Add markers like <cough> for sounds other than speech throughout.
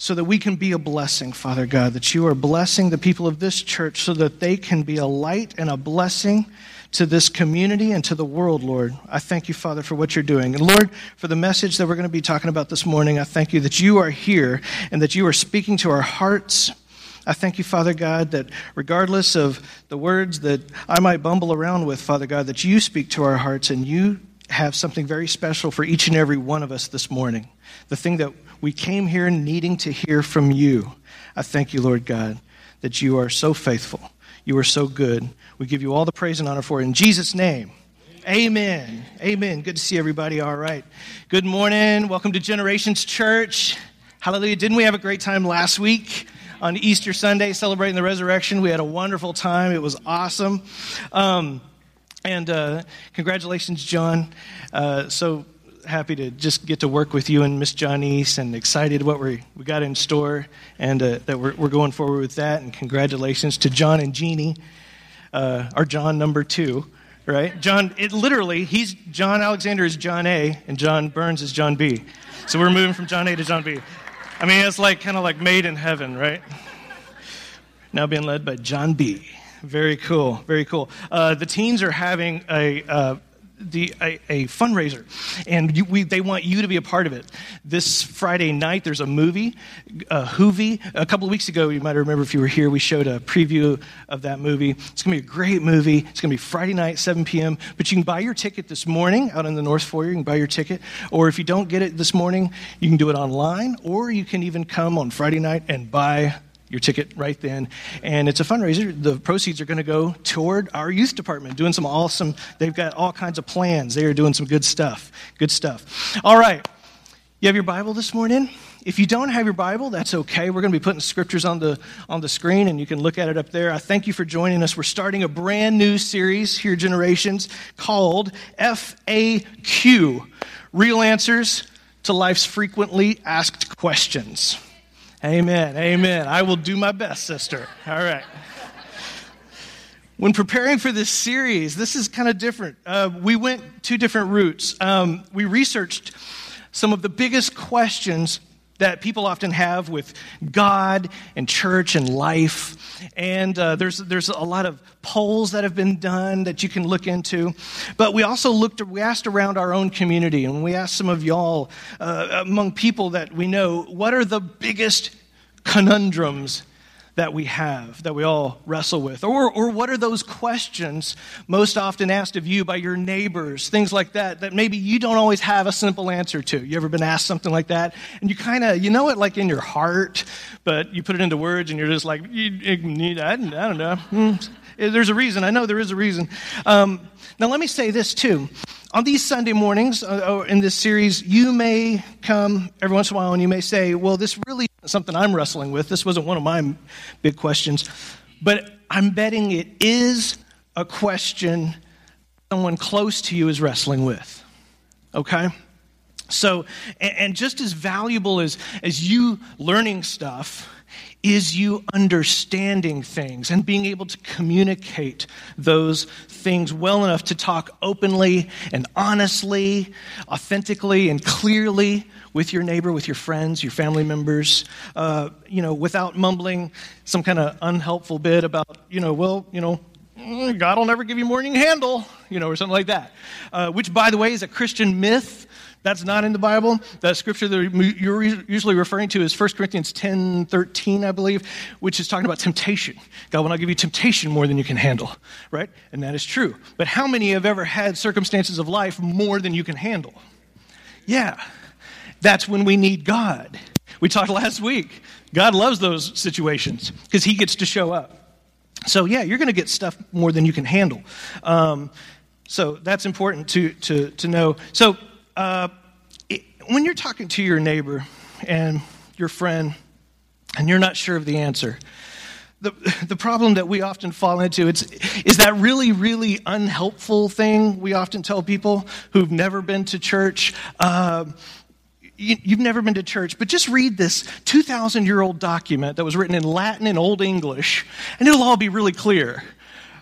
so that we can be a blessing, Father God, that you are blessing the people of this church so that they can be a light and a blessing to this community and to the world, Lord. I thank you, Father, for what you're doing. And Lord, for the message that we're going to be talking about this morning, I thank you that you are here and that you are speaking to our hearts. I thank you, Father God, that regardless of the words that I might bumble around with, Father God, that you speak to our hearts and you have something very special for each and every one of us this morning. The thing that we came here needing to hear from you. I thank you, Lord God, that you are so faithful. You are so good. We give you all the praise and honor for it. In Jesus' name, amen. Amen. Good to see everybody. All right. Good morning. Welcome to Generations Church. Hallelujah. Didn't we have a great time last week? On Easter Sunday, celebrating the resurrection. We had a wonderful time. It was awesome. Um, and uh, congratulations, John. Uh, so happy to just get to work with you and Miss Johnny's and excited what we, we got in store and uh, that we're, we're going forward with that. And congratulations to John and Jeannie, uh, our John number two, right? John, it literally, he's John Alexander is John A, and John Burns is John B. So we're moving from John A to John B. I mean, it's like kind of like made in heaven, right? Now being led by John B. Very cool, very cool. Uh, the teens are having a uh, the, a, a, fundraiser, and you, we, they want you to be a part of it. This Friday night, there's a movie, uh, Hoovie. A couple of weeks ago, you might remember if you were here, we showed a preview of that movie. It's going to be a great movie. It's going to be Friday night, 7 p.m. But you can buy your ticket this morning out in the North Foyer. You can buy your ticket. Or if you don't get it this morning, you can do it online, or you can even come on Friday night and buy your ticket right then. And it's a fundraiser. The proceeds are going to go toward our youth department, doing some awesome, they've got all kinds of plans. They are doing some good stuff. Good stuff. All right. You have your Bible this morning? If you don't have your Bible, that's okay. We're going to be putting scriptures on the, on the screen and you can look at it up there. I thank you for joining us. We're starting a brand new series here, Generations, called FAQ Real Answers to Life's Frequently Asked Questions. Amen. Amen. I will do my best, sister. All right. When preparing for this series, this is kind of different. Uh, we went two different routes. Um, we researched some of the biggest questions that people often have with God and church and life. And uh, there's, there's a lot of polls that have been done that you can look into. But we also looked, we asked around our own community, and we asked some of y'all uh, among people that we know, what are the biggest conundrums that we have, that we all wrestle with? Or, or what are those questions most often asked of you by your neighbors, things like that, that maybe you don't always have a simple answer to? You ever been asked something like that? And you kind of, you know it like in your heart, but you put it into words and you're just like, I don't know. Hmm. There's a reason. I know there is a reason. Um, now, let me say this too. On these Sunday mornings uh, in this series, you may come every once in a while and you may say, Well, this really isn't something I'm wrestling with. This wasn't one of my big questions. But I'm betting it is a question someone close to you is wrestling with. Okay? So, and, and just as valuable as, as you learning stuff, is you understanding things and being able to communicate those things well enough to talk openly and honestly, authentically, and clearly with your neighbor, with your friends, your family members, uh, you know, without mumbling some kind of unhelpful bit about, you know, well, you know, mm, God will never give you you handle, you know, or something like that. Uh, which, by the way, is a Christian myth that's not in the Bible. The scripture that you're usually referring to is 1 Corinthians 10 13, I believe, which is talking about temptation. God will not give you temptation more than you can handle, right? And that is true. But how many have ever had circumstances of life more than you can handle? Yeah, that's when we need God. We talked last week. God loves those situations because He gets to show up. So, yeah, you're going to get stuff more than you can handle. Um, so, that's important to, to, to know. So, uh, it, when you're talking to your neighbor and your friend and you're not sure of the answer, the, the problem that we often fall into it's, is that really, really unhelpful thing we often tell people who've never been to church. Uh, you, have never been to church, but just read this 2,000 year old document that was written in Latin and Old English, and it'll all be really clear.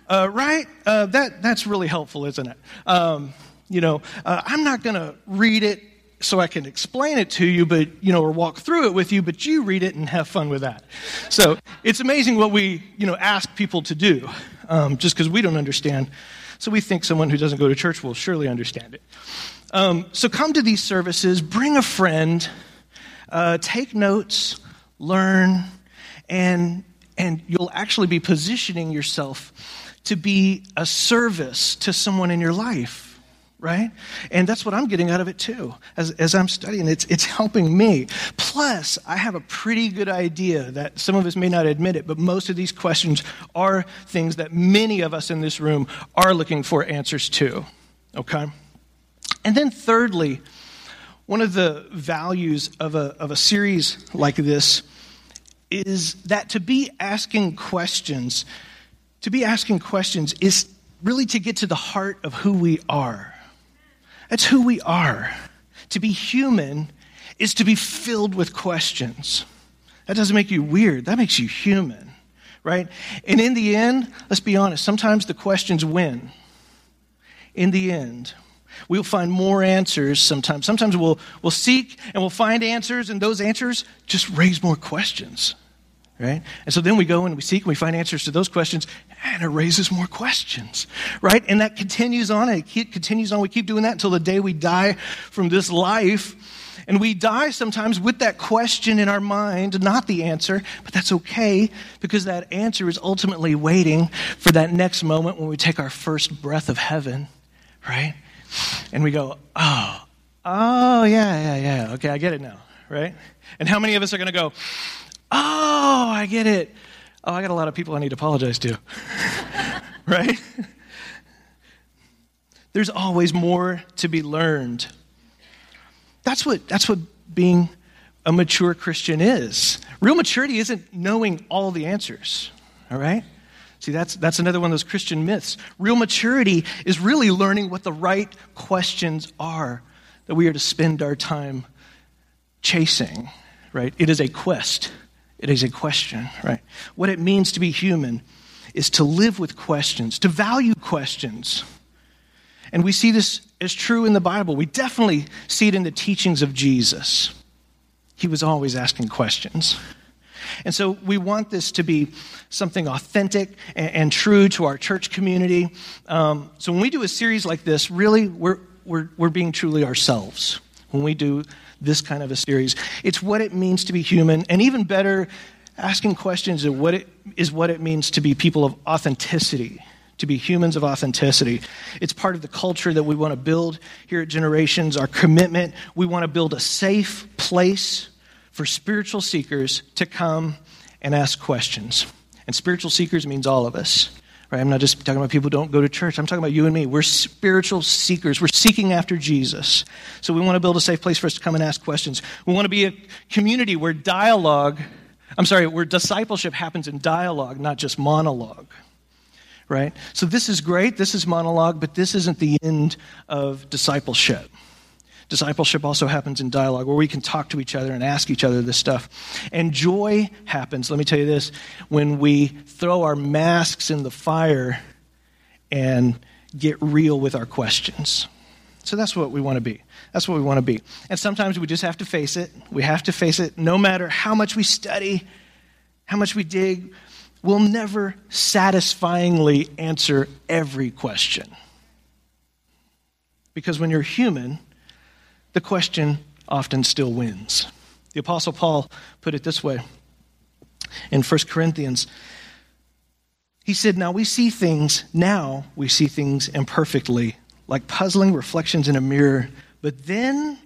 Uh, right? Uh, that, that's really helpful, isn't it? Um, you know, uh, I'm not going to read it so I can explain it to you, but you know, or walk through it with you, but you read it and have fun with that. So it's amazing what we you know ask people to do, um, just because we don't understand. So we think someone who doesn't go to church will surely understand it. Um, so come to these services, bring a friend, uh, take notes, learn, and and you'll actually be positioning yourself to be a service to someone in your life right? And that's what I'm getting out of it too. As, as I'm studying, it's, it's helping me. Plus, I have a pretty good idea that some of us may not admit it, but most of these questions are things that many of us in this room are looking for answers to, okay? And then, thirdly, one of the values of a, of a series like this is that to be asking questions, to be asking questions is really to get to the heart of who we are. That's who we are. To be human is to be filled with questions. That doesn't make you weird, that makes you human, right? And in the end, let's be honest, sometimes the questions win. In the end, we'll find more answers sometimes. Sometimes we'll, we'll seek and we'll find answers, and those answers just raise more questions right? And so then we go and we seek and we find answers to those questions, and it raises more questions, right? And that continues on. and It continues on. We keep doing that until the day we die from this life. And we die sometimes with that question in our mind, not the answer, but that's okay because that answer is ultimately waiting for that next moment when we take our first breath of heaven, right? And we go, oh, oh, yeah, yeah, yeah. Okay, I get it now, right? And how many of us are going to go, Oh, I get it. Oh, I got a lot of people I need to apologize to. <laughs> right? There's always more to be learned. That's what, that's what being a mature Christian is. Real maturity isn't knowing all the answers, all right? See, that's, that's another one of those Christian myths. Real maturity is really learning what the right questions are that we are to spend our time chasing, right? It is a quest. It is a question, right? What it means to be human is to live with questions, to value questions. And we see this as true in the Bible. We definitely see it in the teachings of Jesus. He was always asking questions. And so we want this to be something authentic and, and true to our church community. Um, so when we do a series like this, really, we're, we're, we're being truly ourselves. When we do this kind of a series. It's what it means to be human, and even better, asking questions of what it is what it means to be people of authenticity, to be humans of authenticity. It's part of the culture that we want to build here at Generations, our commitment. We want to build a safe place for spiritual seekers to come and ask questions. And spiritual seekers means all of us. Right? I'm not just talking about people who don't go to church. I'm talking about you and me. We're spiritual seekers. We're seeking after Jesus. So we want to build a safe place for us to come and ask questions. We want to be a community where dialogue, I'm sorry, where discipleship happens in dialogue, not just monologue. Right? So this is great. This is monologue, but this isn't the end of discipleship. Discipleship also happens in dialogue where we can talk to each other and ask each other this stuff. And joy happens, let me tell you this, when we throw our masks in the fire and get real with our questions. So that's what we want to be. That's what we want to be. And sometimes we just have to face it. We have to face it no matter how much we study, how much we dig. We'll never satisfyingly answer every question. Because when you're human, the question often still wins. The Apostle Paul put it this way in 1 Corinthians. He said, Now we see things, now we see things imperfectly, like puzzling reflections in a mirror, but then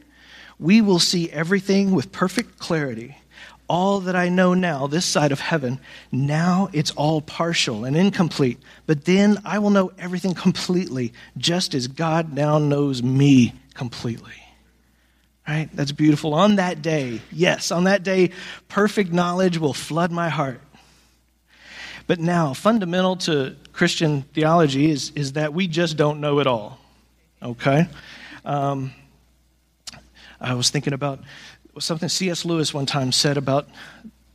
we will see everything with perfect clarity. All that I know now, this side of heaven, now it's all partial and incomplete. But then I will know everything completely, just as God now knows me completely. Right? That's beautiful. On that day, yes, on that day, perfect knowledge will flood my heart. But now, fundamental to Christian theology is, is that we just don't know it all. Okay? Um, I was thinking about something C.S. Lewis one time said about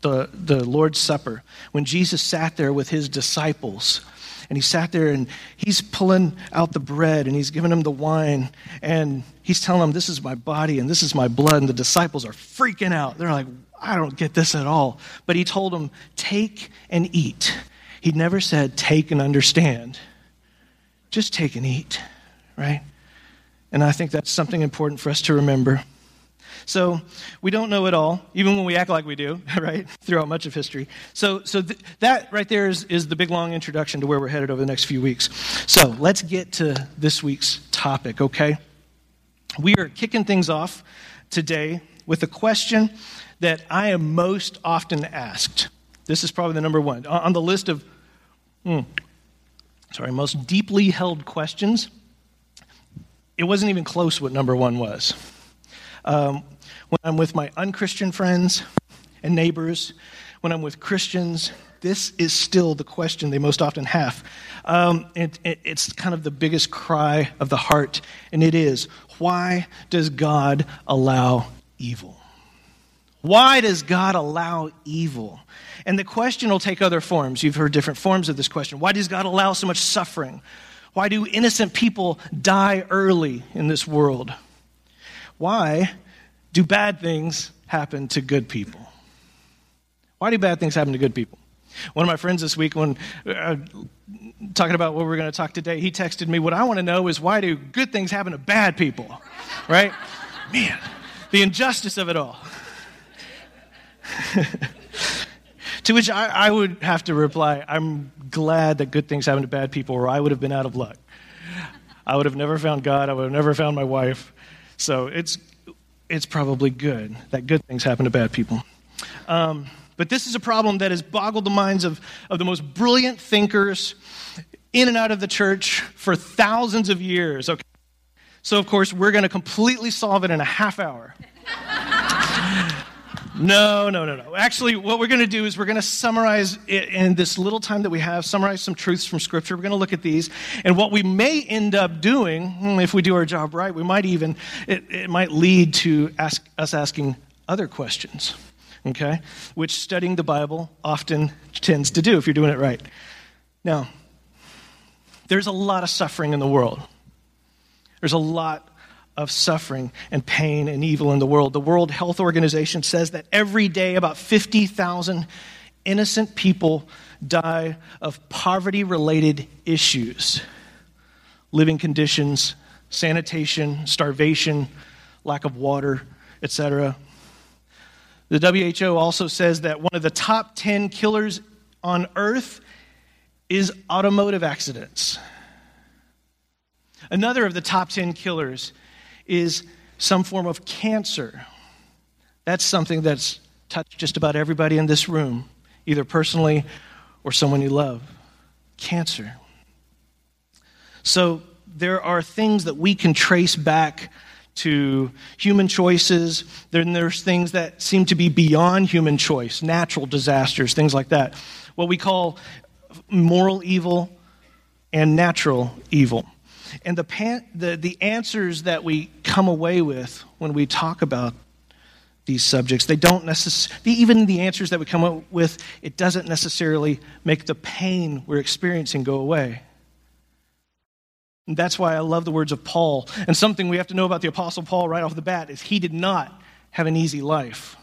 the, the Lord's Supper. When Jesus sat there with his disciples, and he sat there and he's pulling out the bread and he's giving them the wine and he's telling them, This is my body and this is my blood. And the disciples are freaking out. They're like, I don't get this at all. But he told them, Take and eat. He never said, Take and understand. Just take and eat, right? And I think that's something important for us to remember. So we don't know it all, even when we act like we do, <laughs> right? Throughout much of history. So, so th- that right there is, is the big long introduction to where we're headed over the next few weeks. So let's get to this week's topic, okay? We are kicking things off today with a question that I am most often asked. This is probably the number one on the list of, hmm, sorry, most deeply held questions. It wasn't even close what number one was. Um, when I'm with my unchristian friends and neighbors, when I'm with Christians, this is still the question they most often have. Um, it, it, it's kind of the biggest cry of the heart, and it is why does God allow evil? Why does God allow evil? And the question will take other forms. You've heard different forms of this question. Why does God allow so much suffering? Why do innocent people die early in this world? Why do bad things happen to good people? Why do bad things happen to good people? One of my friends this week, when uh, talking about what we're going to talk today, he texted me, What I want to know is why do good things happen to bad people? Right? Man, the injustice of it all. <laughs> to which I, I, would have to reply, I'm glad that good things happen to bad people, or I would have been out of luck. I would have never found God. I would have never found my wife. So it's it's probably good that good things happen to bad people. Um, but this is a problem that has boggled the minds of, of the most brilliant thinkers in and out of the church for thousands of years. Okay? So, of course, we're going to completely solve it in a half hour. No, no, no, no. Actually, what we're going to do is we're going to summarize in this little time that we have, summarize some truths from Scripture. We're going to look at these. And what we may end up doing, hmm, if we do our job right, we might even, it, it might lead to ask, us asking other questions, okay? Which studying the Bible often tends to do if you're doing it right. Now, there's a lot of suffering in the world. There's a lot of suffering and pain and evil in the world. The World Health Organization says that every day about 50,000 innocent people die of poverty related issues living conditions, sanitation, starvation, lack of water, etc. The WHO also says that one of the top 10 killers on earth is automotive accidents. Another of the top 10 killers is some form of cancer. That's something that's touched just about everybody in this room, either personally or someone you love. Cancer. So there are things that we can trace back to human choices. Then there's things that seem to be beyond human choice, natural disasters, things like that. What we call moral evil and natural evil. And the, pan, the, the answers that we come away with when we talk about these subjects, they don't necessarily, even the answers that we come up with, it doesn't necessarily make the pain we're experiencing go away. And that's why I love the words of Paul. And something we have to know about the Apostle Paul right off the bat is he did not have an easy life.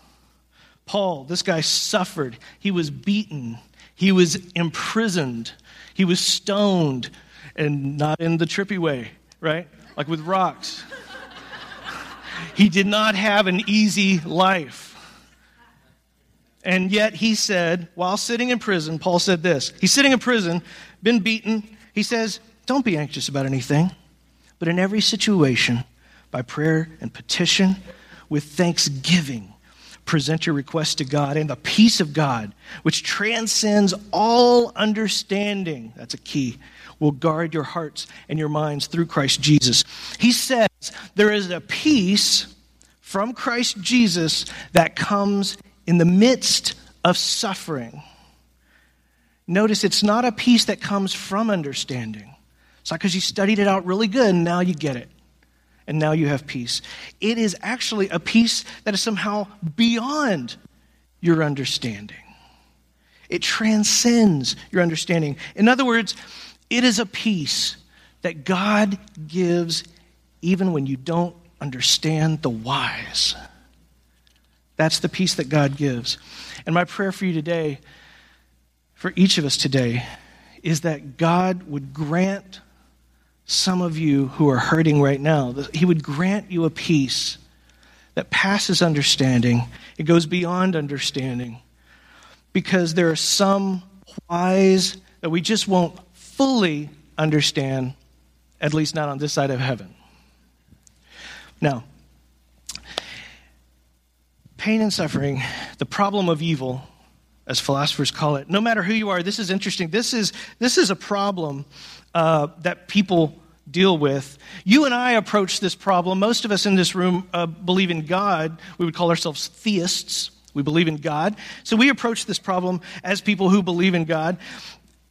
Paul, this guy suffered. He was beaten. He was imprisoned. He was stoned and not in the trippy way, right? Like with rocks. he did not have an easy life. And yet he said, while sitting in prison, Paul said this. He's sitting in prison, been beaten. He says, Don't be anxious about anything, but in every situation, by prayer and petition, with thanksgiving, present your request to God, and the peace of God, which transcends all understanding, that's a key, will guard your hearts and your minds through Christ Jesus. He says there is a peace from Christ Jesus that comes in the midst of suffering. Notice it's not a peace that comes from understanding. It's not because you studied it out really good and now you get it. And now you have peace. It is actually a peace that is somehow beyond your understanding. It transcends your understanding. In other words, It is a peace that God gives even when you don't understand the whys. That's the peace that God gives. And my prayer for you today, for each of us today, is that God would grant some of you who are hurting right now, He would grant you a peace that passes understanding. It goes beyond understanding because there are some whys that we just won't fully understand, at least not on this side of heaven. Now, pain and suffering, the problem of evil, as philosophers call it, no matter who you are, this is interesting. This is, this is a problem uh, that people deal with. You and I approach this problem. Most of us in this room uh, believe in God. We would call ourselves theists. We believe in God. So we approach this problem as people who believe in God.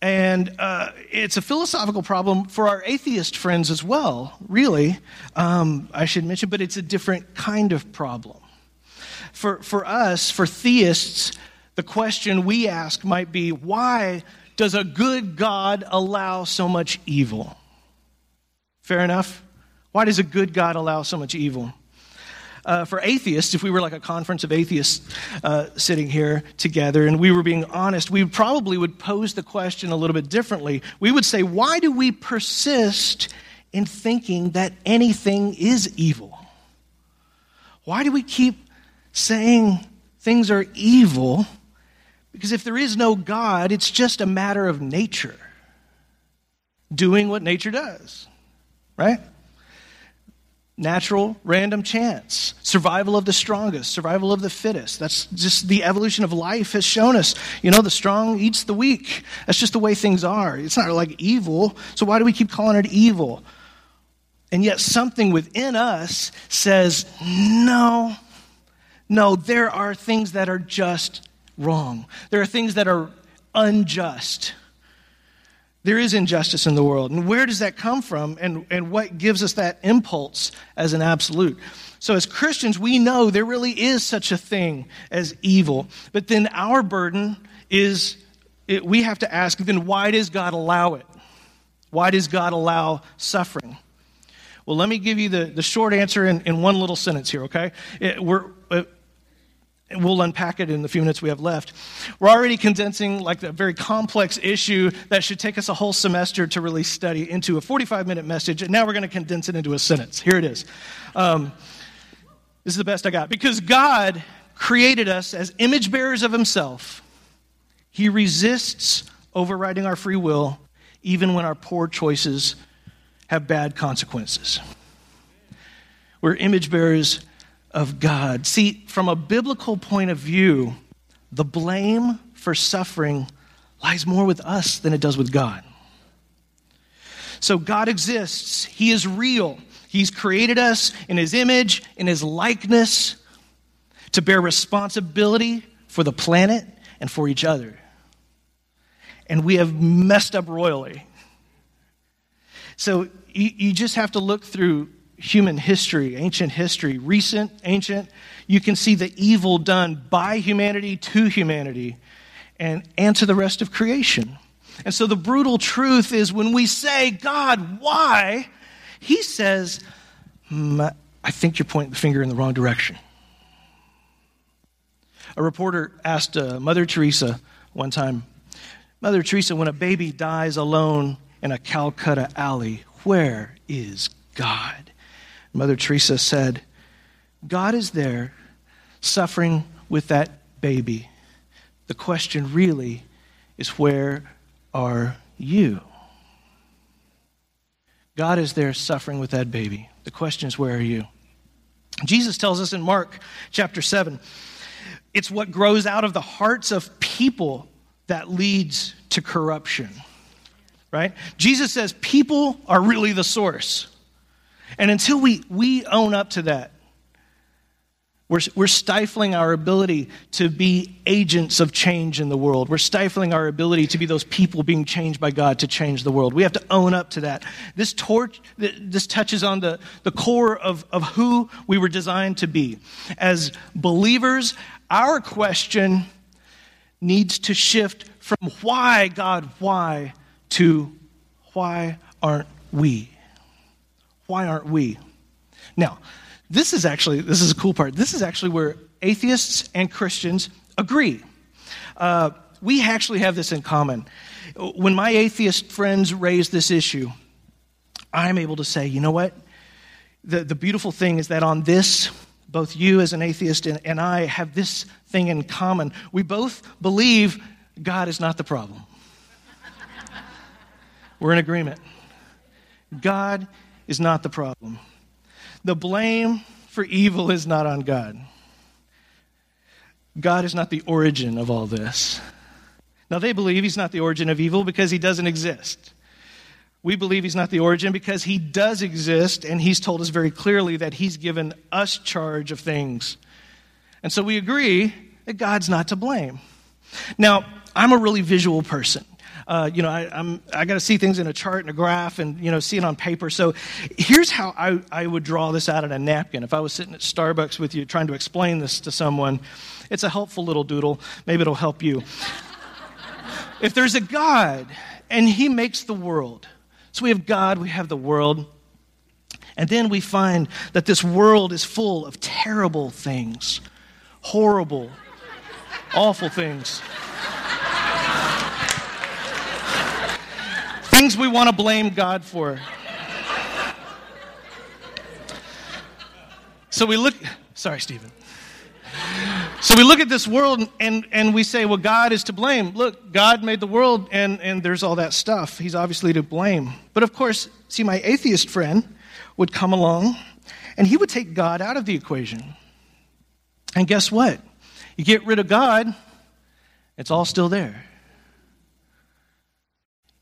And uh, it's a philosophical problem for our atheist friends as well, really, um, I should mention, but it's a different kind of problem. For, for us, for theists, the question we ask might be why does a good God allow so much evil? Fair enough? Why does a good God allow so much evil? Uh, for atheists, if we were like a conference of atheists uh, sitting here together and we were being honest, we probably would pose the question a little bit differently. We would say, why do we persist in thinking that anything is evil? Why do we keep saying things are evil? Because if there is no God, it's just a matter of nature doing what nature does, right? Natural random chance. Survival of the strongest survival of the fittest. That's just the evolution of life has shown us. You know the strong eats the weak. That's just the way things are. It's not like evil. So why do we keep calling it evil? And yet something within us says no no there are things that are just wrong. There are things that are unjust there is injustice in the world. And where does that come from? And, and what gives us that impulse as an absolute? So, as Christians, we know there really is such a thing as evil. But then our burden is it, we have to ask then, why does God allow it? Why does God allow suffering? Well, let me give you the, the short answer in, in one little sentence here, okay? It, we're, uh, and we'll unpack it in the few minutes we have left. We're already condensing like a very complex issue that should take us a whole semester to really study into a 45 minute message, and now we're going to condense it into a sentence. Here it is. Um, this is the best I got. Because God created us as image bearers of Himself, He resists overriding our free will, even when our poor choices have bad consequences. We're image bearers of God. See, from a biblical point of view, the blame for suffering lies more with us than it does with God. So God exists, He is real. He's created us in His image, in His likeness, to bear responsibility for the planet and for each other. And we have messed up royally. So you, you just have to look through human history, ancient history, recent, ancient, you can see the evil done by humanity to humanity and, and to the rest of creation. And so the brutal truth is when we say, God, why? He says, I think you're pointing the finger in the wrong direction. A reporter asked uh, Mother Teresa one time, Mother Teresa, when a baby dies alone in a Calcutta alley, where is God? Mother Teresa said, God is there suffering with that baby. The question really is, where are you? God is there suffering with that baby. The question is, where are you? Jesus tells us in Mark chapter 7 it's what grows out of the hearts of people that leads to corruption. Right? Jesus says people are really the source. And until we, we own up to that, we're, we're stifling our ability to be agents of change in the world. We're stifling our ability to be those people being changed by God to change the world. We have to own up to that. This, torch, this touches on the, the core of, of who we were designed to be. As believers, our question needs to shift from why, God, why, to why aren't we? Why aren't we? Now, this is actually this is a cool part. This is actually where atheists and Christians agree. Uh, we actually have this in common. When my atheist friends raise this issue, I'm able to say, you know what? The, the beautiful thing is that on this, both you as an atheist and, and I have this thing in common. We both believe God is not the problem. <laughs> We're in agreement. God is not the problem. The blame for evil is not on God. God is not the origin of all this. Now, they believe he's not the origin of evil because he doesn't exist. We believe he's not the origin because he does exist, and he's told us very clearly that he's given us charge of things. And so we agree that God's not to blame. Now, I'm a really visual person. Uh, you know, I, I'm, I got to see things in a chart and a graph and, you know, see it on paper. So here's how I, I would draw this out on a napkin. If I was sitting at Starbucks with you trying to explain this to someone, it's a helpful little doodle. Maybe it'll help you. <laughs> if there's a God and he makes the world, so we have God, we have the world. And then we find that this world is full of terrible things, horrible, awful things. Things we want to blame God for. So we look, sorry, Stephen. So we look at this world and, and we say, well, God is to blame. Look, God made the world and, and there's all that stuff. He's obviously to blame. But of course, see, my atheist friend would come along and he would take God out of the equation. And guess what? You get rid of God, it's all still there.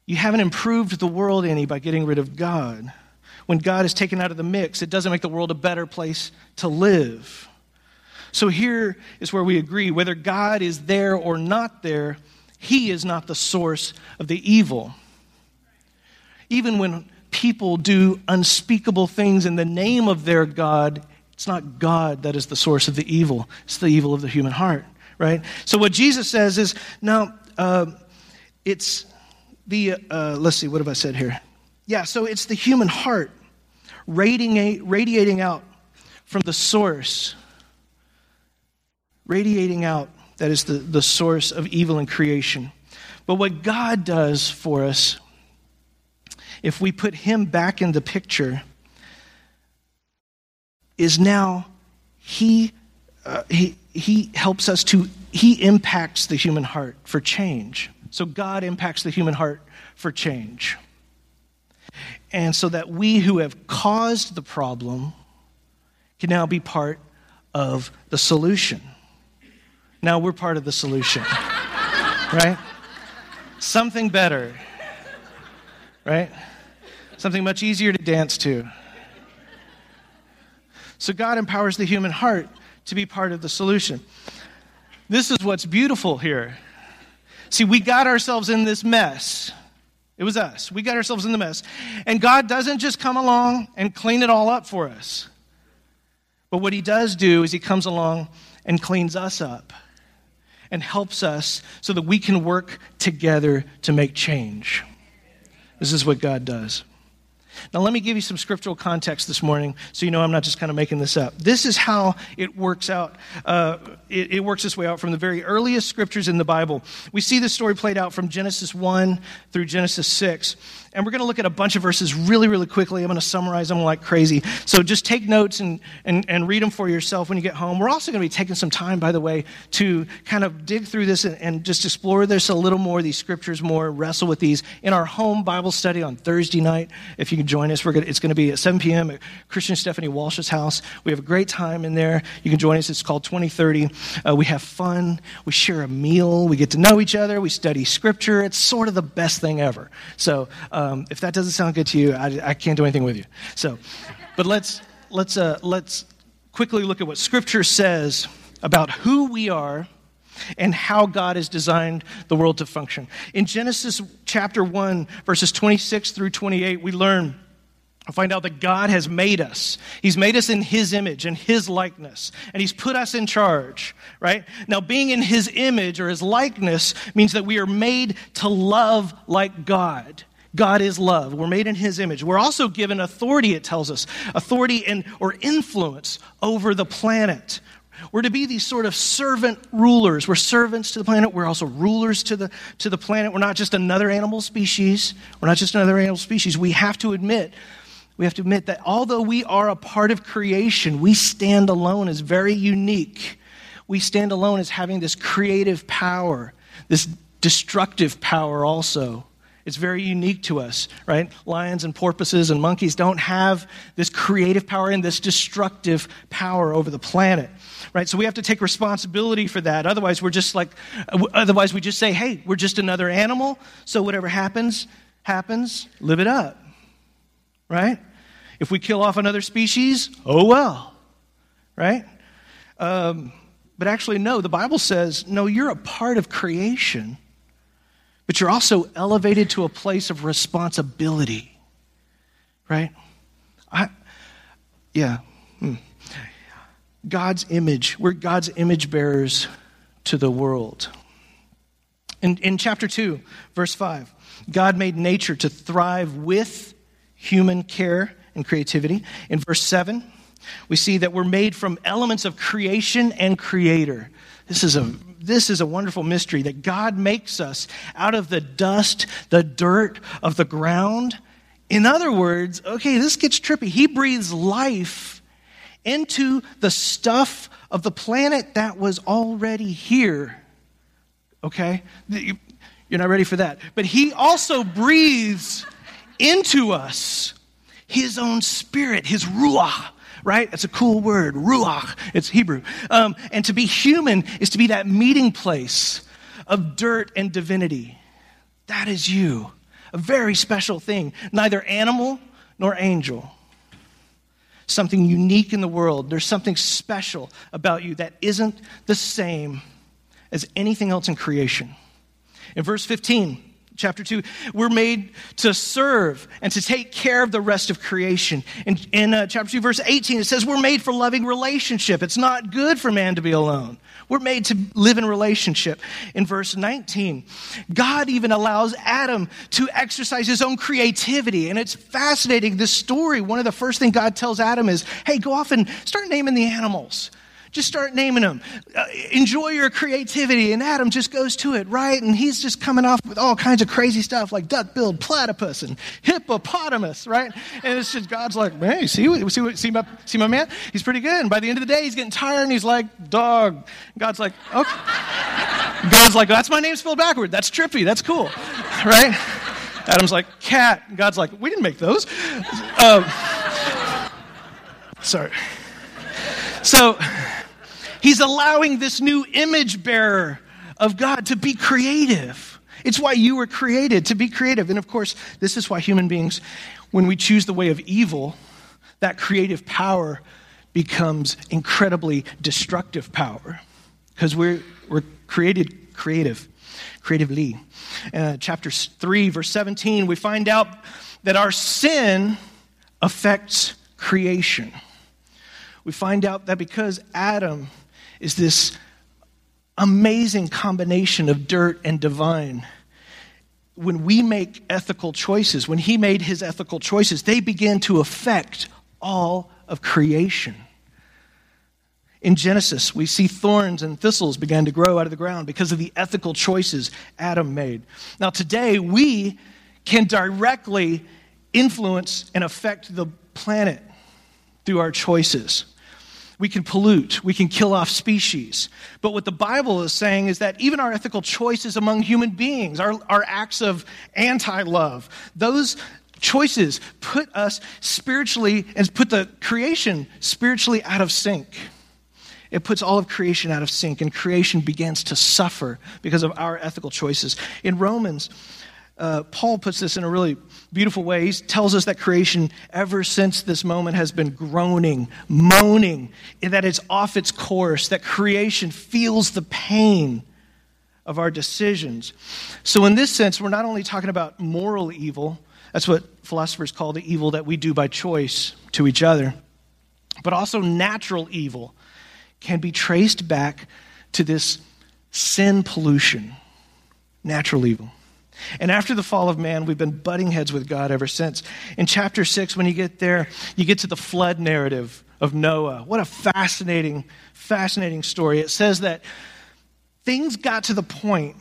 You haven't improved the world any by getting rid of God. When God is taken out of the mix, it doesn't make the world a better place to live. So here is where we agree whether God is there or not there, He is not the source of the evil. Even when people do unspeakable things in the name of their God, it's not God that is the source of the evil, it's the evil of the human heart, right? So what Jesus says is now, uh, it's the, uh, let's see, what have I said here? Yeah, so it's the human heart radiating, out from the source radiating out that is the, the source of evil in creation. But what God does for us, if we put Him back in the picture, is now He, uh, he, he helps us to, He impacts the human heart for change. So God impacts the human heart for change. And so that we who have caused the problem can now be part of the solution. Now we're part of the solution, <laughs> right? Something better, right? Something much easier to dance to. So God empowers the human heart to be part of the solution. This is what's beautiful here. See, we got ourselves in this mess. It was us. We got ourselves in the mess. And God doesn't just come along and clean it all up for us. But what He does do is He comes along and cleans us up and helps us so that we can work together to make change. This is what God does. Now, let me give you some scriptural context this morning so you know I'm not just kind of making this up. This is how it works out. Uh, it, it, works this way out from the very earliest scriptures in the Bible. We see this story played out from Genesis 1 through Genesis 6. And we're going to look at a bunch of verses really, really quickly. I'm going to summarize them like crazy. So just take notes and, and, and read them for yourself when you get home. We're also going to be taking some time, by the way, to kind of dig through this and, and just explore this a little more, these scriptures more, wrestle with these in our home Bible study on Thursday night. If you can join us, we're gonna, it's going to be at 7 p.m. at Christian Stephanie Walsh's house. We have a great time in there. You can join us. It's called 2030. Uh, we have fun. We share a meal. We get to know each other. We study scripture. It's sort of the best thing ever. So, um, if that doesn't sound good to you, I, I, can't do anything with you. So, but let's let's uh, let's quickly look at what Scripture says about who we are and how God has designed the world to function. In Genesis chapter 1, verses 26 through 28, we learn find out that God has made us. He's made us in His image and His likeness, and He's put us in charge, right? Now, being in His image or His likeness means that we are made to love like God. God is love. We're made in his image. We're also given authority, it tells us, authority and or influence over the planet. We're to be these sort of servant rulers. We're servants to the planet. We're also rulers to the, to the planet. We're not just another animal species. We're not just another animal species. We have to admit, we have to admit that although we are a part of creation, we stand alone as very unique. We stand alone as having this creative power, this destructive power also. It's very unique to us, right? Lions and porpoises and monkeys don't have this creative power and this destructive power over the planet, right? So we have to take responsibility for that. Otherwise, we're just like, otherwise, we just say, hey, we're just another animal, so whatever happens, happens, live it up, right? If we kill off another species, oh well, right? Um, but actually, no, the Bible says, no, you're a part of creation but you're also elevated to a place of responsibility, right? I, yeah. Hmm. God's image, we're God's image bearers to the world. In, in chapter 2, verse 5, God made nature to thrive with human care and creativity. In verse 7, we see that we're made from elements of creation and creator. This is a this is a wonderful mystery that God makes us out of the dust, the dirt of the ground. In other words, okay, this gets trippy. He breathes life into the stuff of the planet that was already here. Okay? You're not ready for that. But he also breathes into us his own spirit, his ruah right? It's a cool word, ruach. It's Hebrew. Um, and to be human is to be that meeting place of dirt and divinity. That is you. A very special thing. Neither animal nor angel. Something unique in the world. There's something special about you that isn't the same as anything else in creation. In verse 15, chapter 2, we're made to serve and to take care of the rest of creation. In, in uh, chapter 2, verse 18, it says we're made for loving relationship. It's not good for man to be alone. We're made to live in relationship. In verse 19, God even allows Adam to exercise his own creativity. And it's fascinating. This story, one of the first things God tells Adam is, hey, go off and start naming the animals. Just start naming them. Uh, enjoy your creativity. And Adam just goes to it, right? And he's just coming off with all kinds of crazy stuff like duck billed platypus and hippopotamus, right? And it's just God's like, hey, see, see, see, my, see my man? He's pretty good. And by the end of the day, he's getting tired and he's like, dog. God's like, okay. God's like, that's my name spelled backward. That's trippy. That's cool, <laughs> right? Adam's like, cat. God's like, we didn't make those. Um, sorry. So, He's allowing this new image bearer of God to be creative. It's why you were created, to be creative. And of course, this is why human beings, when we choose the way of evil, that creative power becomes incredibly destructive power because we're, we're created creative, creatively. Uh, chapter 3, verse 17, we find out that our sin affects creation. We find out that because Adam is this amazing combination of dirt and divine. When we make ethical choices, when he made his ethical choices, they begin to affect all of creation. In Genesis, we see thorns and thistles began to grow out of the ground because of the ethical choices Adam made. Now, today, we can directly influence and affect the planet through our choices. We can pollute. We can kill off species. But what the Bible is saying is that even our ethical choices among human beings, our, our acts of anti love, those choices put us spiritually and put the creation spiritually out of sync. It puts all of creation out of sync, and creation begins to suffer because of our ethical choices. In Romans, uh, Paul puts this in a really beautiful way. He tells us that creation, ever since this moment, has been groaning, moaning, that it's off its course, that creation feels the pain of our decisions. So, in this sense, we're not only talking about moral evil, that's what philosophers call the evil that we do by choice to each other, but also natural evil can be traced back to this sin pollution, natural evil. And after the fall of man, we've been butting heads with God ever since. In chapter 6, when you get there, you get to the flood narrative of Noah. What a fascinating, fascinating story. It says that things got to the point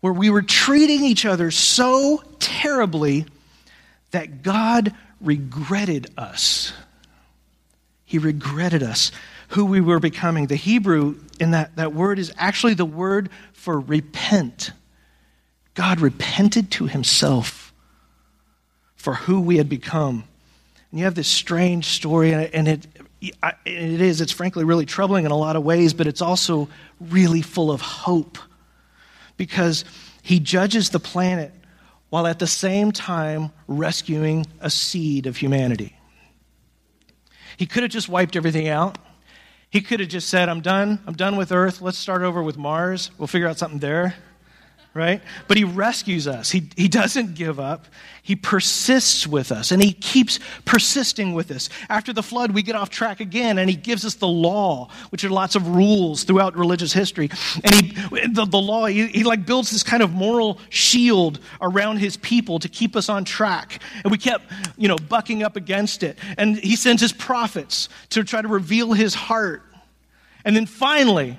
where we were treating each other so terribly that God regretted us. He regretted us, who we were becoming. The Hebrew in that, that word is actually the word for repent. God repented to himself for who we had become. And you have this strange story, and it, it is, it's frankly really troubling in a lot of ways, but it's also really full of hope because he judges the planet while at the same time rescuing a seed of humanity. He could have just wiped everything out. He could have just said, I'm done. I'm done with Earth. Let's start over with Mars. We'll figure out something there right? But he rescues us. He, he doesn't give up. He persists with us, and he keeps persisting with us. After the flood, we get off track again, and he gives us the law, which are lots of rules throughout religious history. And he, the, the law, he, he like builds this kind of moral shield around his people to keep us on track. And we kept, you know, bucking up against it. And he sends his prophets to try to reveal his heart. And then finally,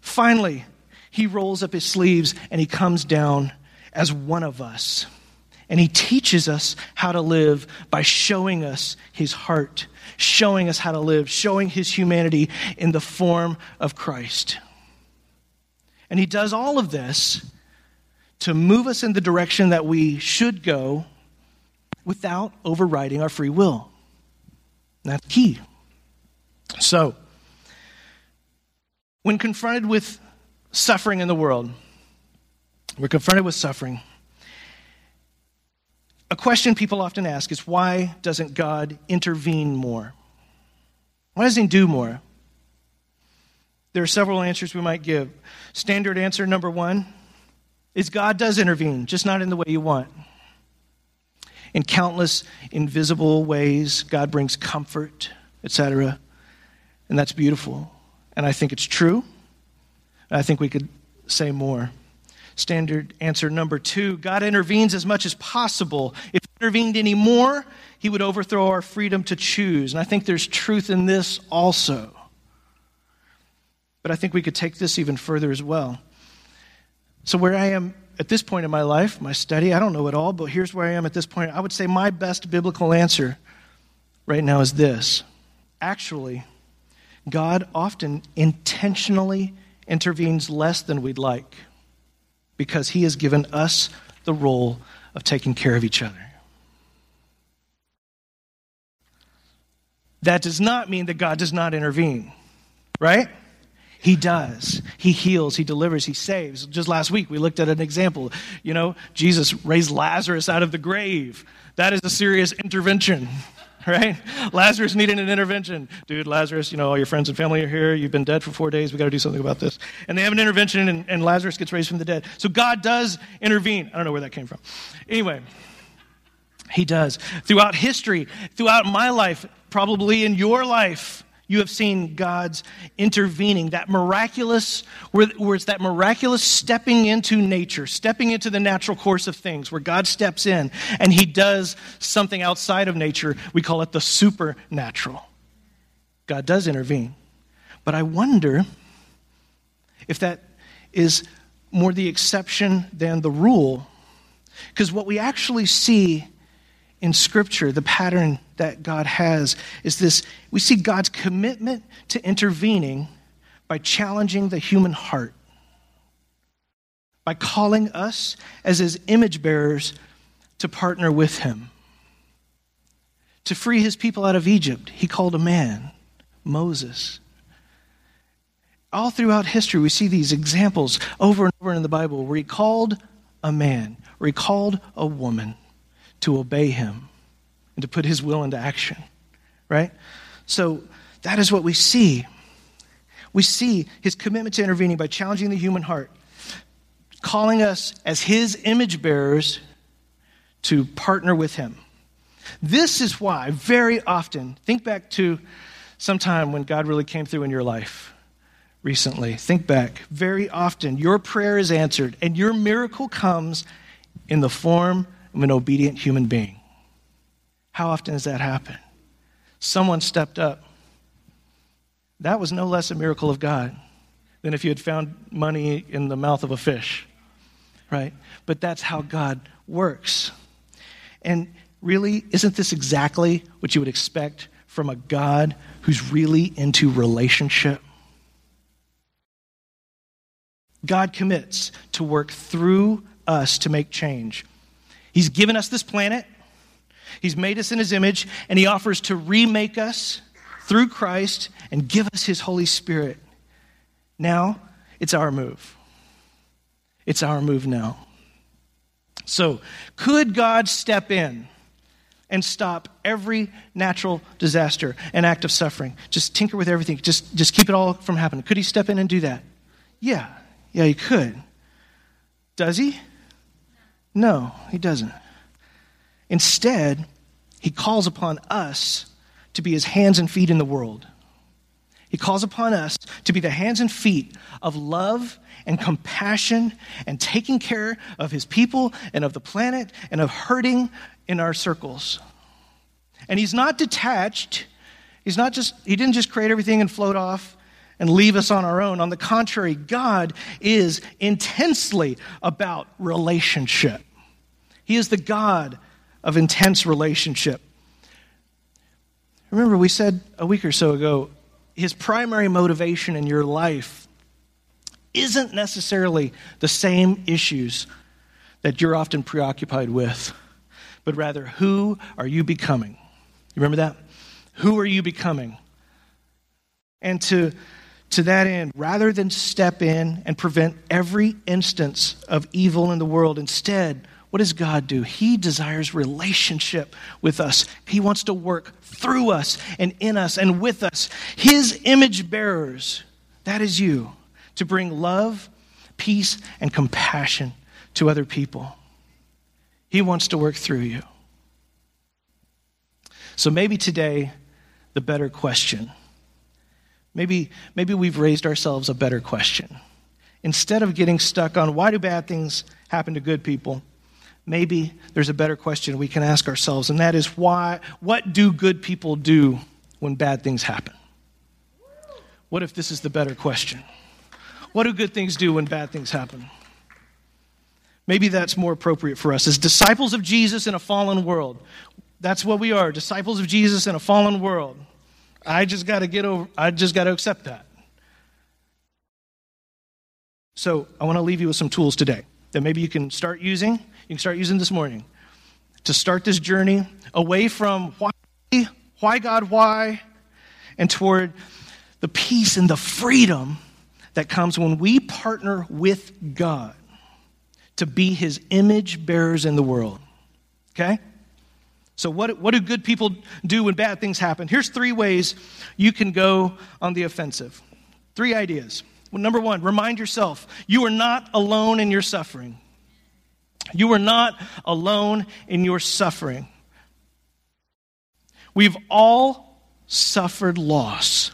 finally, he rolls up his sleeves and he comes down as one of us. And he teaches us how to live by showing us his heart, showing us how to live, showing his humanity in the form of Christ. And he does all of this to move us in the direction that we should go without overriding our free will. That's key. So, when confronted with suffering in the world. We're confronted with suffering. A question people often ask is why doesn't God intervene more? Why doesn't He do more? There are several answers we might give. Standard answer number one is God does intervene, just not in the way you want. In countless invisible ways, God brings comfort, etc. And that's beautiful. And I think it's true. I think we could say more. Standard answer number two God intervenes as much as possible. If he intervened any more, he would overthrow our freedom to choose. And I think there's truth in this also. But I think we could take this even further as well. So, where I am at this point in my life, my study, I don't know it all, but here's where I am at this point. I would say my best biblical answer right now is this. Actually, God often intentionally intervenes less than we'd like because he has given us the role of taking care of each other. That does not mean that God does not intervene, right? He does. He heals, he delivers, he saves. Just last week we looked at an example. You know, Jesus raised Lazarus out of the grave. That is a serious intervention, <laughs> right? Lazarus needed an intervention. Dude, Lazarus, you know, all your friends and family are here. You've been dead for four days. We got to do something about this. And they have an intervention, and, and Lazarus gets raised from the dead. So God does intervene. I don't know where that came from. Anyway, He does. Throughout history, throughout my life, probably in your life, you have seen God's intervening, that miraculous, where, where, it's that miraculous stepping into nature, stepping into the natural course of things, where God steps in and he does something outside of nature. We call it the supernatural. God does intervene. But I wonder if that is more the exception than the rule. Because what we actually see in Scripture, the pattern that God has is this we see God's commitment to intervening by challenging the human heart, by calling us as his image bearers to partner with him. To free his people out of Egypt, he called a man, Moses. All throughout history, we see these examples over and over in the Bible where he called a man, where he called a woman to obey him and to put his will into action, right? So that is what we see. We see his commitment to intervening by challenging the human heart, calling us as his image bearers to partner with him. This is why, very often, think back to some time when God really came through in your life recently. Think back. Very often, your prayer is answered and your miracle comes in the form of an obedient human being. How often does that happen? Someone stepped up. That was no less a miracle of God than if you had found money in the mouth of a fish, right? But that's how God works. And really, isn't this exactly what you would expect from a God who's really into relationship? God commits to work through us to make change. He's given us this planet, He's made us in His image, and He offers to remake us through Christ and give us His Holy Spirit. Now, it's our move. It's our move now. So, could God step in and stop every natural disaster and act of suffering? Just tinker with everything, just, just keep it all from happening. Could He step in and do that? Yeah, yeah, He could. Does He? No, He doesn't. Instead, He calls upon us to be His hands and feet in the world. He calls upon us to be the hands and feet of love and compassion and taking care of his people and of the planet and of hurting in our circles. And he's not detached. He's not just, he didn't just create everything and float off and leave us on our own. On the contrary, God is intensely about relationship. He is the God of intense relationship. Remember, we said a week or so ago his primary motivation in your life isn't necessarily the same issues that you're often preoccupied with, but rather, who are you becoming? You remember that? Who are you becoming? And to, to that end, rather than step in and prevent every instance of evil in the world, instead, what does God do? He desires relationship with us. He wants to work through us and in us and with us. His image bearers, that is you, to bring love, peace, and compassion to other people. He wants to work through you. So maybe today, the better question. Maybe, maybe we've raised ourselves a better question. Instead of getting stuck on why do bad things happen to good people, maybe there's a better question we can ask ourselves, and that is why, what do good people do when bad things happen? What if this is the better question? What do good things do when bad things happen? Maybe that's more appropriate for us. As disciples of Jesus in a fallen world, that's what we are disciples of Jesus in a fallen world. I just got to get over, I just got to accept that. So I want to leave you with some tools today that maybe you can start using, you can start using this morning to start this journey away from why, why God, why, and toward the peace and the freedom that comes when we partner with God to be his image bearers in the world. Okay? So, what, what do good people do when bad things happen? Here's three ways you can go on the offensive. Three ideas. Well, number one, remind yourself you are not alone in your suffering. You are not alone in your suffering. We've all suffered loss.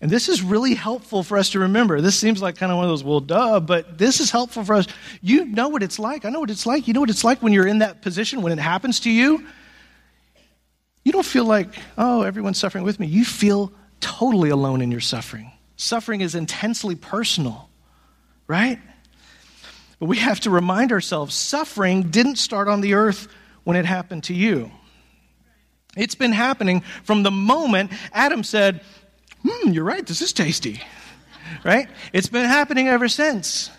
And this is really helpful for us to remember. This seems like kind of one of those, well, duh, but this is helpful for us. You know what it's like. I know what it's like. You know what it's like when you're in that position, when it happens to you. You don't feel like, oh, everyone's suffering with me. You feel totally alone in your suffering. Suffering is intensely personal, right? But we have to remind ourselves suffering didn't start on the earth when it happened to you. It's been happening from the moment Adam said, Hmm, you're right, this is tasty. right? It's been happening ever since.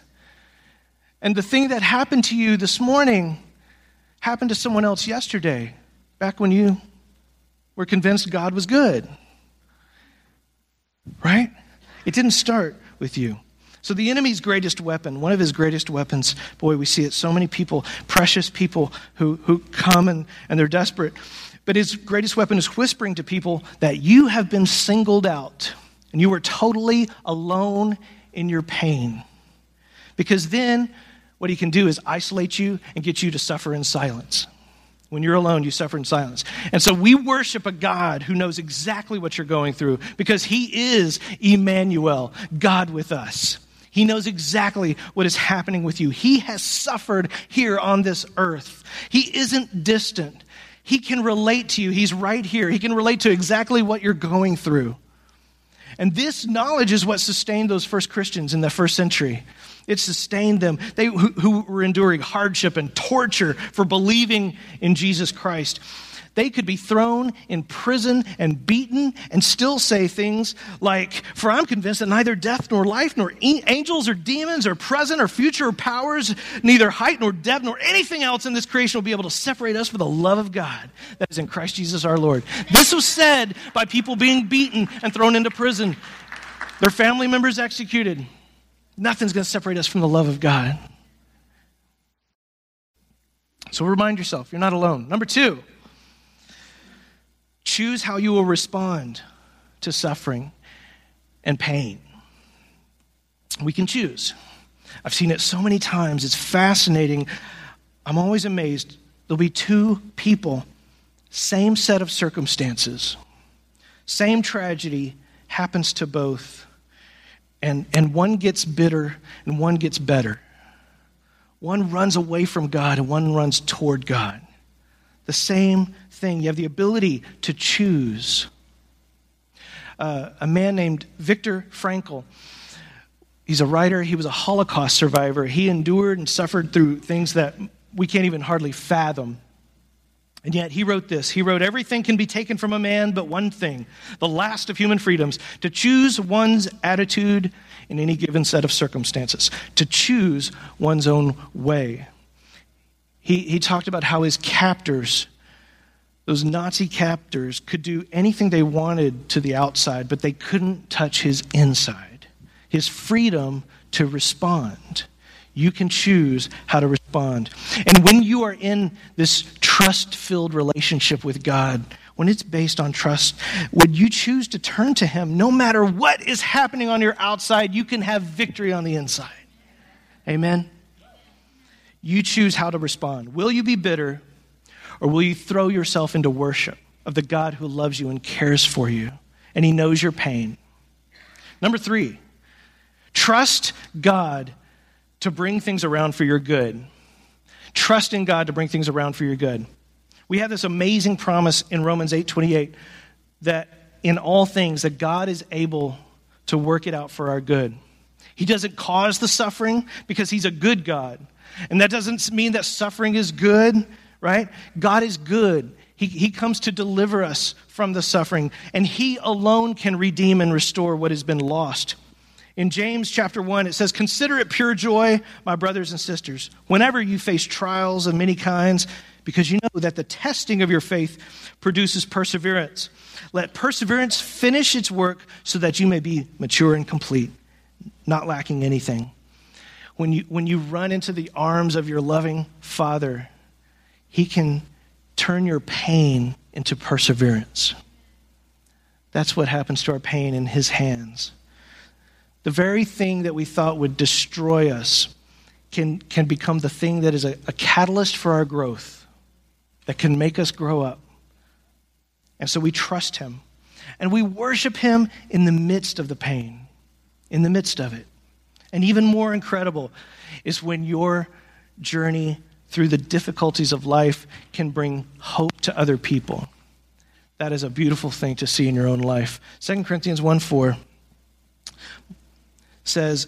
And the thing that happened to you this morning happened to someone else yesterday, back when you were convinced God was good. Right? It didn't start with you. So, the enemy's greatest weapon, one of his greatest weapons, boy, we see it, so many people, precious people who, who come and, and they're desperate. But his greatest weapon is whispering to people that you have been singled out and you are totally alone in your pain. Because then what he can do is isolate you and get you to suffer in silence. When you're alone, you suffer in silence. And so we worship a God who knows exactly what you're going through because he is Emmanuel, God with us. He knows exactly what is happening with you. He has suffered here on this earth. He isn't distant. He can relate to you. He's right here. He can relate to exactly what you're going through. And this knowledge is what sustained those first Christians in the first century. It sustained them, they, who, who were enduring hardship and torture for believing in Jesus Christ. They could be thrown in prison and beaten and still say things like, For I'm convinced that neither death nor life, nor angels or demons or present or future powers, neither height nor depth nor anything else in this creation will be able to separate us from the love of God that is in Christ Jesus our Lord. This was said by people being beaten and thrown into prison, their family members executed. Nothing's going to separate us from the love of God. So remind yourself, you're not alone. Number two, choose how you will respond to suffering and pain. We can choose. I've seen it so many times. It's fascinating. I'm always amazed. There'll be two people, same set of circumstances, same tragedy happens to both and, and one gets bitter and one gets better. One runs away from God and one runs toward God. The same thing. You have the ability to choose. Uh, a man named Viktor Frankl, he's a writer, he was a Holocaust survivor. He endured and suffered through things that we can't even hardly fathom. And yet he wrote this. He wrote, Everything can be taken from a man but one thing, the last of human freedoms, to choose one's attitude in any given set of circumstances, to choose one's own way. He, he talked about how his captors, those Nazi captors, could do anything they wanted to the outside, but they couldn't touch his inside, his freedom to respond you can choose how to respond. And when you are in this trust filled relationship with God, when it's based on trust, would you choose to turn to Him no matter what is happening on your outside? You can have victory on the inside. Amen? You choose how to respond. Will you be bitter or will you throw yourself into worship of the God who loves you and cares for you and He knows your pain? Number three, trust God to bring things around for your good. Trust in God to bring things around for your good. We have this amazing promise in Romans 8:28 that in all things that God is able to work it out for our good. He doesn't cause the suffering because he's a good God. And that doesn't mean that suffering is good, right? God is good. He, he comes to deliver us from the suffering, and He alone can redeem and restore what has been lost. In James chapter 1, it says, Consider it pure joy, my brothers and sisters, whenever you face trials of many kinds, because you know that the testing of your faith produces perseverance. Let perseverance finish its work so that you may be mature and complete, not lacking anything. When you, when you run into the arms of your loving Father, He can turn your pain into perseverance. That's what happens to our pain in His hands. The very thing that we thought would destroy us can, can become the thing that is a, a catalyst for our growth, that can make us grow up. And so we trust Him. And we worship Him in the midst of the pain, in the midst of it. And even more incredible is when your journey through the difficulties of life can bring hope to other people. That is a beautiful thing to see in your own life. 2 Corinthians 1 4 says,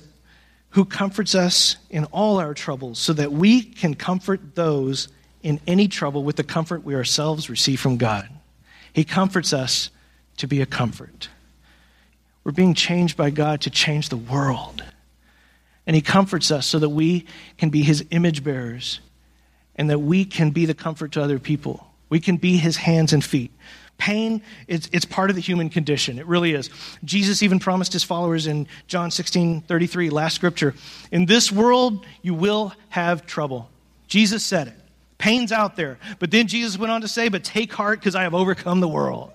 Who comforts us in all our troubles, so that we can comfort those in any trouble with the comfort we ourselves receive from God. He comforts us to be a comfort. We're being changed by God to change the world. And He comforts us so that we can be His image bearers and that we can be the comfort to other people. We can be His hands and feet. Pain, it's, it's part of the human condition. It really is. Jesus even promised his followers in John 16 33, last scripture, in this world you will have trouble. Jesus said it. Pain's out there. But then Jesus went on to say, But take heart because I have overcome the world.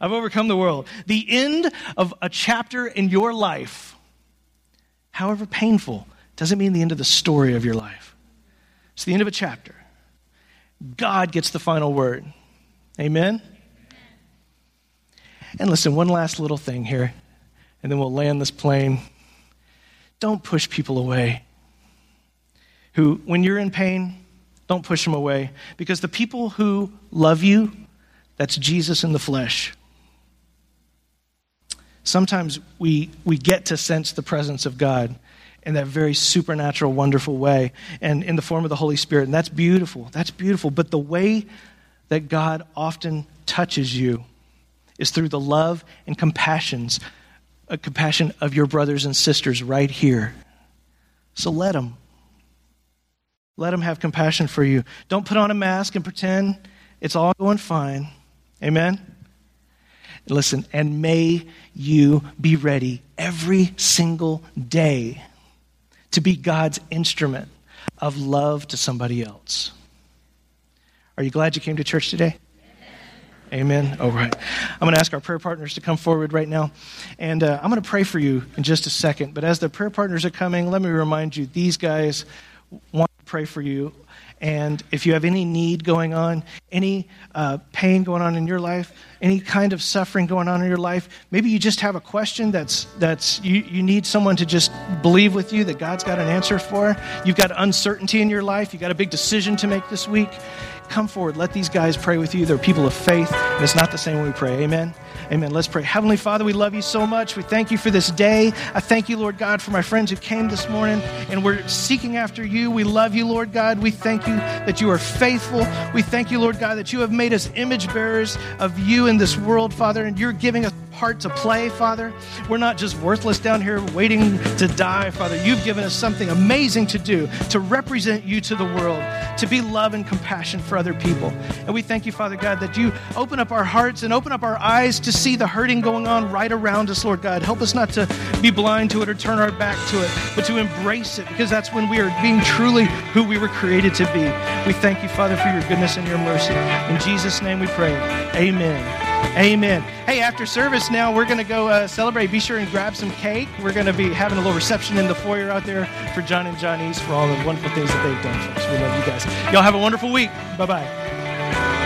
I've overcome the world. The end of a chapter in your life, however painful, doesn't mean the end of the story of your life. It's the end of a chapter. God gets the final word. Amen? And listen, one last little thing here, and then we'll land this plane. don't push people away. Who, when you're in pain, don't push them away. Because the people who love you, that's Jesus in the flesh. Sometimes we, we get to sense the presence of God in that very supernatural, wonderful way, and in the form of the Holy Spirit. And that's beautiful. That's beautiful. But the way that God often touches you is through the love and compassions, uh, compassion of your brothers and sisters right here. So let them. Let them have compassion for you. Don't put on a mask and pretend it's all going fine. Amen? Listen, and may you be ready every single day to be God's instrument of love to somebody else. Are you glad you came to church today? Amen. All right. I'm going to ask our prayer partners to come forward right now. And uh, I'm going to pray for you in just a second. But as the prayer partners are coming, let me remind you these guys want to pray for you. And if you have any need going on, any uh, pain going on in your life, any kind of suffering going on in your life, maybe you just have a question that's, that's you, you need someone to just believe with you that God's got an answer for. You've got uncertainty in your life. You've got a big decision to make this week come forward. Let these guys pray with you. They're people of faith, and it's not the same when we pray. Amen. Amen. Let's pray. Heavenly Father, we love you so much. We thank you for this day. I thank you, Lord God, for my friends who came this morning and we're seeking after you. We love you, Lord God. We thank you that you are faithful. We thank you, Lord God, that you have made us image bearers of you in this world, Father, and you're giving us to play, Father. We're not just worthless down here waiting to die, Father. You've given us something amazing to do, to represent you to the world, to be love and compassion for other people. And we thank you, Father God, that you open up our hearts and open up our eyes to see the hurting going on right around us, Lord God. Help us not to be blind to it or turn our back to it, but to embrace it because that's when we are being truly who we were created to be. We thank you, Father, for your goodness and your mercy. In Jesus' name we pray. Amen. Amen. Hey, after service now, we're going to go uh, celebrate. Be sure and grab some cake. We're going to be having a little reception in the foyer out there for John and Johnny's for all the wonderful things that they've done for us. We love you guys. Y'all have a wonderful week. Bye bye.